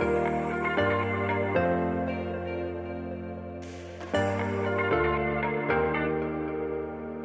Thank you.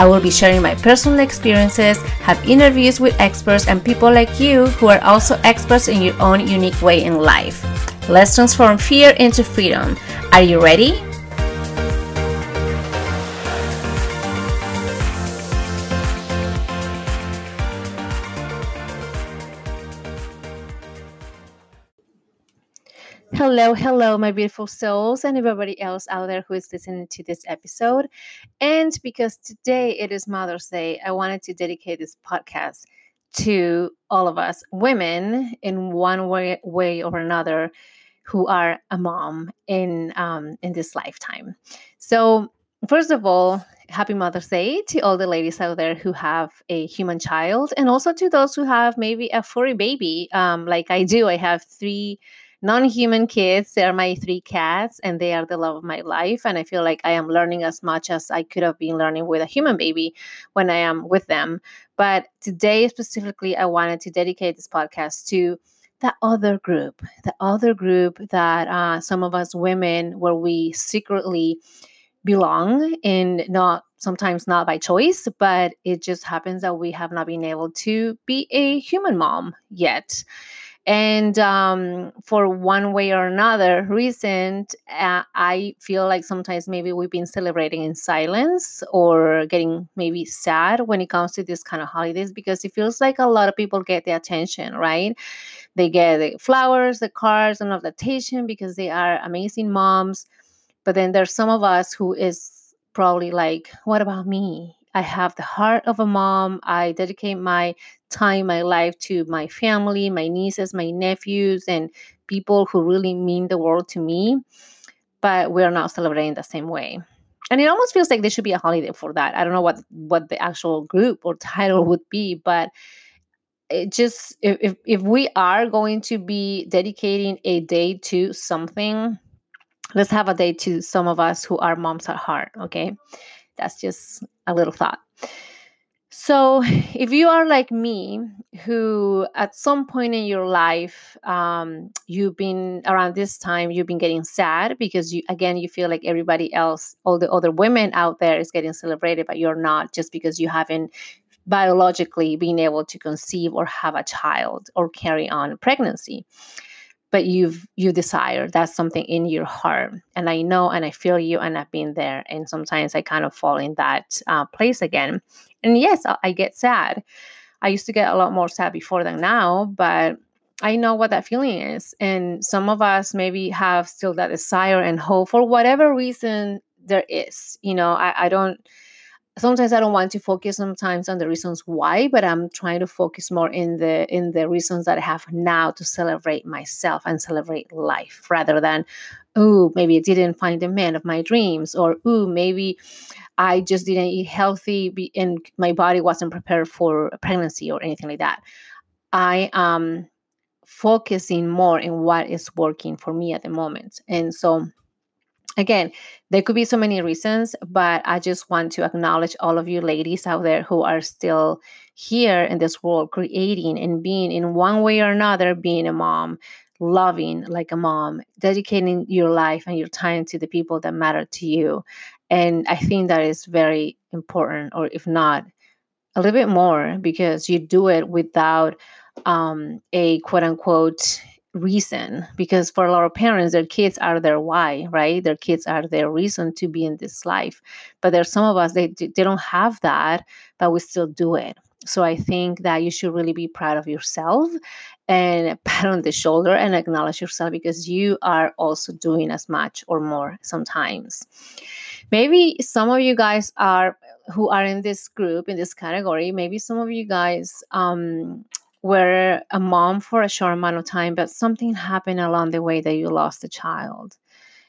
I will be sharing my personal experiences, have interviews with experts and people like you who are also experts in your own unique way in life. Let's transform fear into freedom. Are you ready? Hello, hello, my beautiful souls, and everybody else out there who is listening to this episode. And because today it is Mother's Day, I wanted to dedicate this podcast to all of us women in one way, way or another who are a mom in um, in this lifetime. So, first of all, happy Mother's Day to all the ladies out there who have a human child, and also to those who have maybe a furry baby, um, like I do. I have three non-human kids they are my three cats and they are the love of my life and i feel like i am learning as much as i could have been learning with a human baby when i am with them. But today specifically i wanted to dedicate this podcast to the other group the other group that uh, some of us women where we secretly belong in not sometimes not by choice but it just happens that we have not been able to be a human mom yet and um, for one way or another reason uh, i feel like sometimes maybe we've been celebrating in silence or getting maybe sad when it comes to this kind of holidays because it feels like a lot of people get the attention right? They get the flowers the cards and invitation because they are amazing moms but then there's some of us who is probably like what about me I have the heart of a mom. I dedicate my time, my life to my family, my nieces, my nephews, and people who really mean the world to me. But we're not celebrating the same way. And it almost feels like there should be a holiday for that. I don't know what what the actual group or title would be, but it just if if we are going to be dedicating a day to something, let's have a day to some of us who are moms at heart. Okay, that's just a little thought. So, if you are like me, who at some point in your life, um, you've been around this time, you've been getting sad because you, again, you feel like everybody else, all the other women out there is getting celebrated, but you're not just because you haven't biologically been able to conceive or have a child or carry on pregnancy but you've you desire that's something in your heart. And i know and i feel you and i've been there and sometimes i kind of fall in that uh, place again. And yes I, get sad. I used to get a lot more sad before than now but i know what that feeling is. And some of us maybe have still that desire and hope for whatever reason there is you know? I, I don't sometimes i don't want to focus sometimes on the reasons why but i'm trying to focus more in the in the reasons that i have now to celebrate myself and celebrate life rather than oh maybe i didn't find the man of my dreams or oh maybe i just didn't eat healthy and my body wasn't prepared for pregnancy or anything like that. I am focusing more in what is working for me at the moment. And so again, there could be so many reasons, but I just want to acknowledge all of you ladies out there who are still here in this world, creating and being in one way or another, being a mom, loving like a mom, dedicating your life and your time to the people that matter to you. And I think that is very important, or if not, a little bit more, because you do it without um, a quote unquote reason because for a lot of parents their kids are their why right? Their kids are their reason to be in this life. But there's some of us they, they don't have that but we still do it. So i think that you should really be proud of yourself and pat on the shoulder and acknowledge yourself because you are also doing as much or more sometimes. Maybe some of you guys are who are in this group in this category maybe some of you guys um were a mom for a short amount of time, but something happened along the way that you lost a child.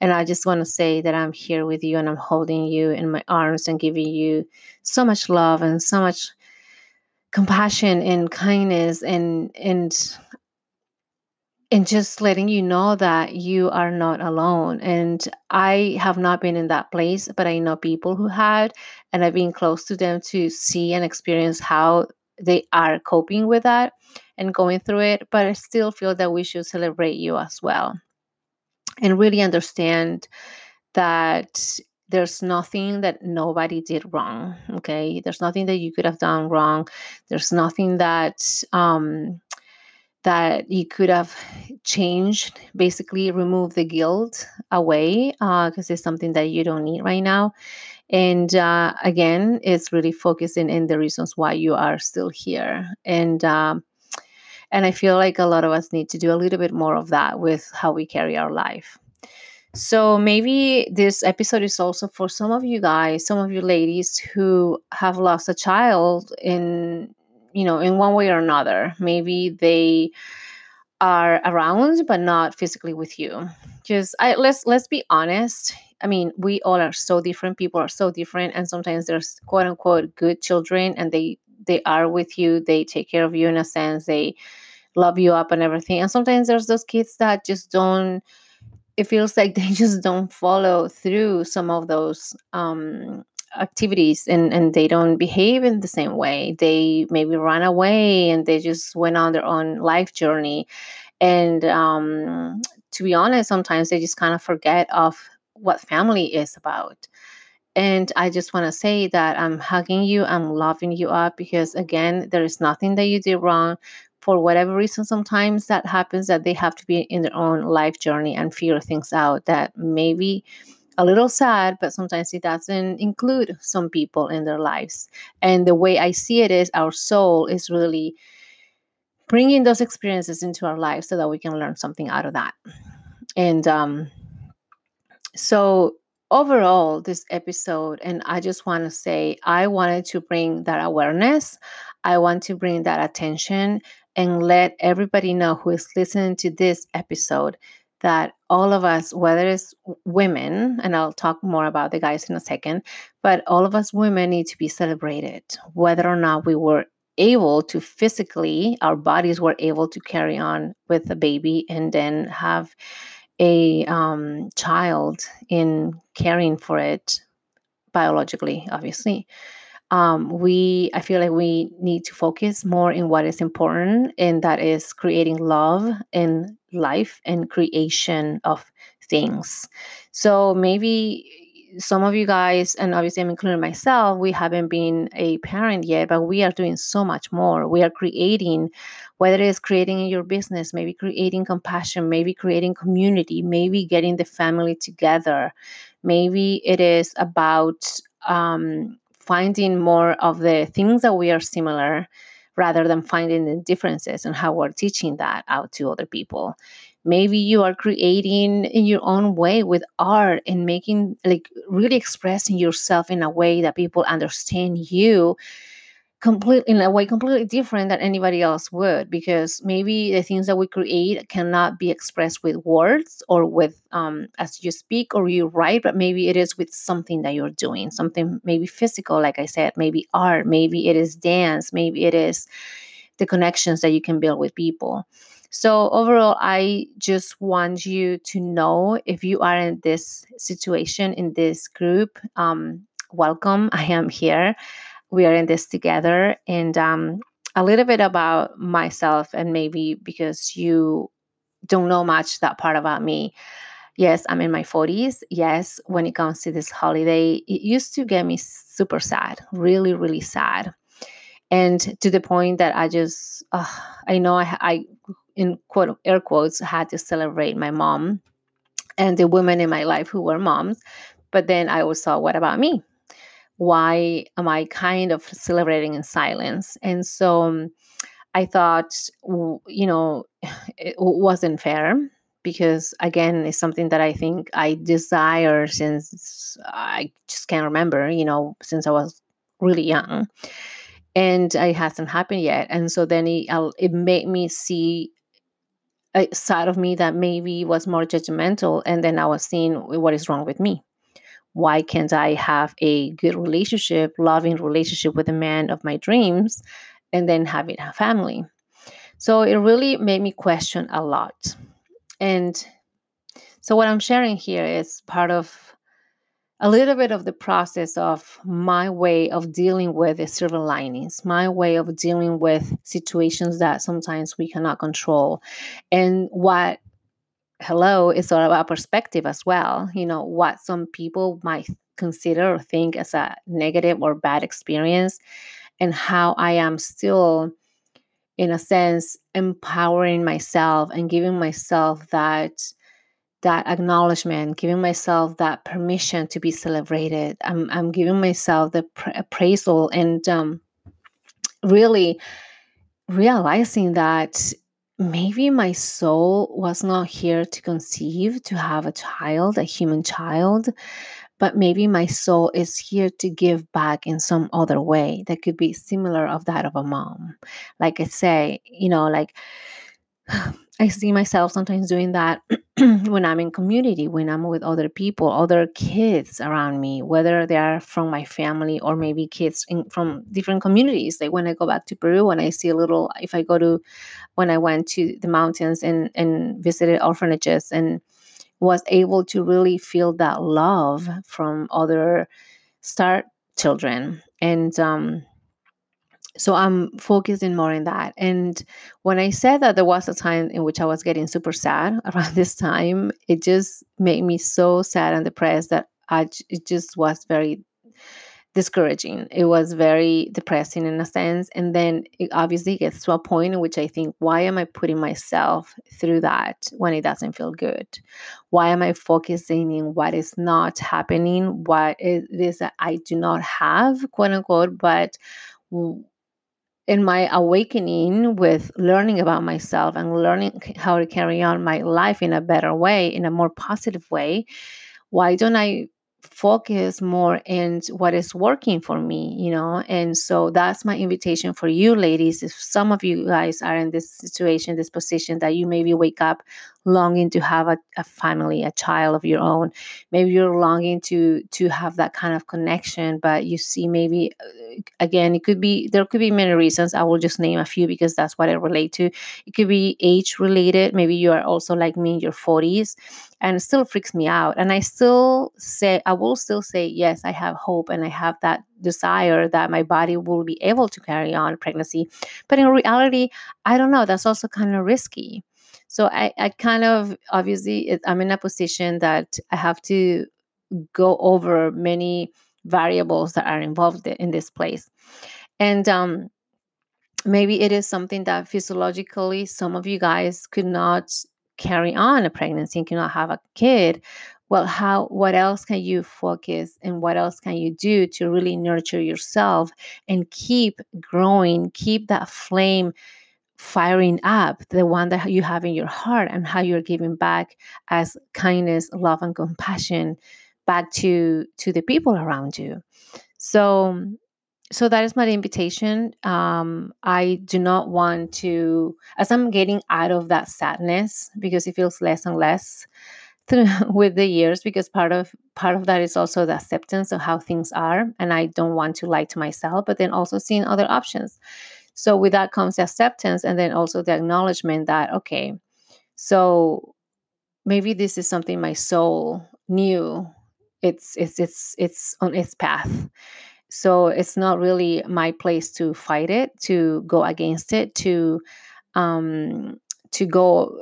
And I just want to say that I'm here with you and I'm holding you in my arms and giving you so much love and so much compassion and kindness and and and just letting you know that you are not alone. And I have not been in that place, but I know people who had, and I've been close to them to see and experience how they are coping with that and going through it. But I still feel that we should celebrate you as well and really understand that there's nothing that nobody did wrong okay there's nothing that you could have done wrong there's nothing that um that you could have changed basically remove the guilt away because uh, it's something that you don't need right now and uh, again it's really focusing in the reasons why you are still here and um, and i feel like a lot of us need to do a little bit more of that with how we carry our life so maybe this episode is also for some of you guys some of you ladies who have lost a child in you know, in one way or another. Maybe they are around but not physically with you. Because I let's let's be honest. I mean, we all are so different. People are so different, and sometimes there's quote unquote good children, and they they are with you. They take care of you in a sense. They love you up and everything. And sometimes there's those kids that just don't. It feels like they just don't follow through some of those um, activities and, and they don't behave in the same way. They maybe run away and they just went on their own life journey. And um, to be honest, sometimes they just kind of forget of what family is about. And I just want to say that I'm hugging you, I'm loving you up because, again, there is nothing that you did wrong. For whatever reason, sometimes that happens that they have to be in their own life journey and figure things out that maybe a little sad, but sometimes it doesn't include some people in their lives. And the way I see it is our soul is really bringing those experiences into our lives so that we can learn something out of that. And um, so, overall, this episode, and I just want to say, I wanted to bring that awareness, I want to bring that attention and let everybody know who is listening to this episode that all of us, whether it's women, and I'll talk more about the guys in a second, but all of us women need to be celebrated, whether or not we were able to physically, our bodies were able to carry on with a baby and then have a um, child in caring for it biologically, obviously. Um, we i feel like we need to focus more in what is important and that is creating love in life and creation of things. So maybe some of you guys and obviously i'm including myself we haven't been a parent yet but we are doing so much more. We are creating whether it is creating in your business maybe creating compassion maybe creating community maybe getting the family together. Maybe it is about um, finding more of the things that we are similar rather than finding the differences and how we're teaching that out to other people. Maybe you are creating in your own way with art and making like really expressing yourself in a way that people understand you completely in a way completely different than anybody else would because maybe the things that we create cannot be expressed with words or with um, as you speak or you write but maybe it is with something that you're doing something maybe physical like i said maybe art maybe it is dance maybe it is the connections that you can build with people. So overall i just want you to know if you are in this situation in this group um, welcome i am here we are in this together and um, a little bit about myself and maybe because you don't know much that part about me. Yes i'm in my 40s yes when it comes to this holiday it used to get me super sad really really sad. And to the point that i just uh, i know I, I in quote air quotes had to celebrate my mom and the women in my life who were moms but then i also, what about me why am I kind of celebrating in silence? And so um, I thought, you know, it wasn't fair because, again, it's something that I think I desire since I just can't remember, you know, since I was really young. and it hasn't happened yet and so then it, it made me see a side of me that maybe was more judgmental and then i was seeing what is wrong with me why can't i have a good relationship loving relationship with the man of my dreams and then having a family? So it really made me question a lot. And so what i'm sharing here is part of a little bit of the process of my way of dealing with the silver linings, my way of dealing with situations that sometimes we cannot control, and what hello is all about perspective as well. You know, what some people might consider or think as a negative or bad experience, and how I am still, in a sense, empowering myself and giving myself that that acknowledgement, giving myself that permission to be celebrated. I'm, I'm giving myself the appraisal and um, really realizing that maybe my soul was not here to conceive, to have a child, a human child, but maybe my soul is here to give back in some other way that could be similar of that of a mom. Like I say, you know, like I see myself sometimes doing that when I'm in community, when I'm with other people, other kids around me, whether they are from my family or maybe kids in, from different communities. Like when I go back to Peru, when I see a little, if I go to, when I went to the mountains and and visited orphanages and was able to really feel that love from other star children and um so i'm focusing more on that. And when i said that there was a time in which i was getting super sad around this time it just made me so sad and depressed that i it just was very discouraging. It was very depressing in a sense. And then it obviously gets to a point in which i think why am i putting myself through that when it doesn't feel good? Why am i focusing in what is not happening? What eh, is that i do not have quote unquote but in my awakening with learning about myself and learning how to carry on my life in a better way, in a more positive way, why don't I focus more in what is working for me, you know? And so that's my invitation for you, ladies. If some of you guys are in this situation, this position that you maybe wake up longing to have a, a family, a child of your own, maybe you're longing to to have that kind of connection, but you see maybe uh, again, it could be there could be many reasons. I will just name a few because that's what I relate to. It could be age related. Maybe you are also like me in your 40s and it still freaks me out. And I still say, I will still say, yes, I have hope and I have that desire that my body will be able to carry on pregnancy. But in reality, I don't know. That's also kind of risky. So I, I kind of obviously I'm in a position that I have to go over many variables that are involved in this place. And um, maybe it is something that physiologically some of you guys could not carry on a pregnancy and cannot have a kid well how what else can you focus and what else can you do to really nurture yourself and keep growing keep that flame firing up the one that you have in your heart and how you're giving back as kindness love and compassion back to to the people around you. So so that is my invitation. Um, i do not want to as i'm getting out of that sadness because it feels less and less with the years because part of part of that is also the acceptance of how things are and i don't want to lie to myself but then also seeing other options so with that comes the acceptance and then also the acknowledgement that okay so maybe this is something my soul knew it's it's it's it's on its path. So it's not really my place to fight it to go against it to um to go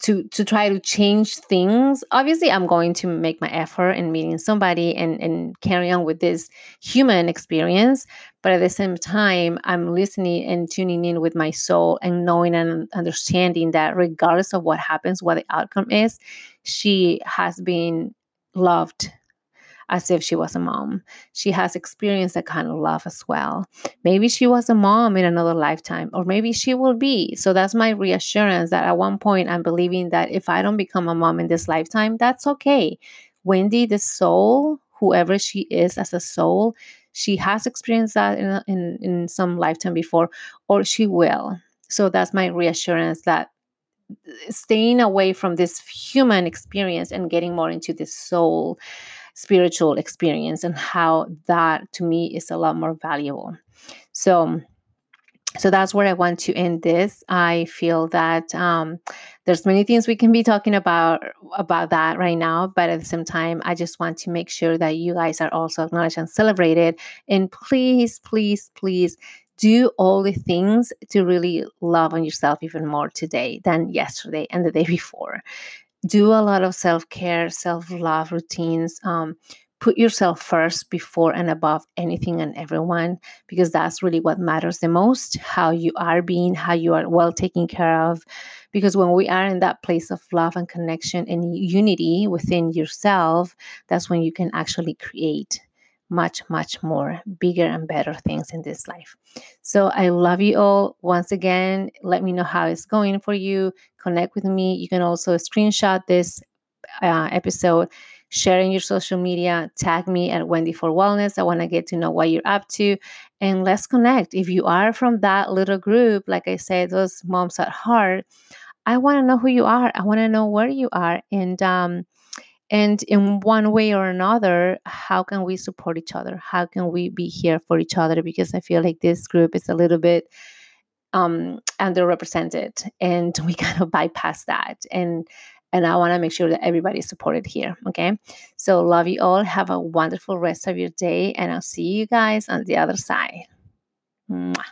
to to try to change things. Obviously i'm going to make my effort in meeting somebody and and carry on with this human experience. But at the same time i'm listening and tuning in with my soul and knowing and understanding that regardless of what happens what the outcome is she has been loved as if she was a mom. She has experienced that kind of love as well. Maybe she was a mom in another lifetime, or maybe she will be. So that's my reassurance that at one point I'm believing that if I don't become a mom in this lifetime, that's okay. Wendy, the soul, whoever she is as a soul, she has experienced that in, in, in some lifetime before, or she will. So that's my reassurance that staying away from this human experience and getting more into this soul spiritual experience and how that to me is a lot more valuable. So so that's where I want to end this. I feel that um, there's many things we can be talking about about that right now, but at the same time, I just want to make sure that you guys are also acknowledged and celebrated. And please, please, please do all the things to really love on yourself even more today than yesterday and the day before do a lot of self care, self love routines. Um, put yourself first before and above anything and everyone because that's really what matters the most how you are being how you are well taken care of because when we are in that place of love and connection and unity within yourself that's when you can actually create much, much more bigger and better things in this life. So I love you all. Once again, let me know how it's going for you. Connect with me. You can also screenshot this uh, episode, share in your social media, tag me at Wendy for Wellness. I want to get to know what you're up to and let's connect. If you are from that little group, like I said, those moms at heart, I want to know who you are. I want to know where you are. And, um, and in one way or another how can we support each other? How can we be here for each other? Because i feel like this group is a little bit um, underrepresented and we kind of bypass that. And and i want to make sure that everybody's supported here okay? So love you all. Have a wonderful rest of your day and i'll see you guys on the other side. Mwah.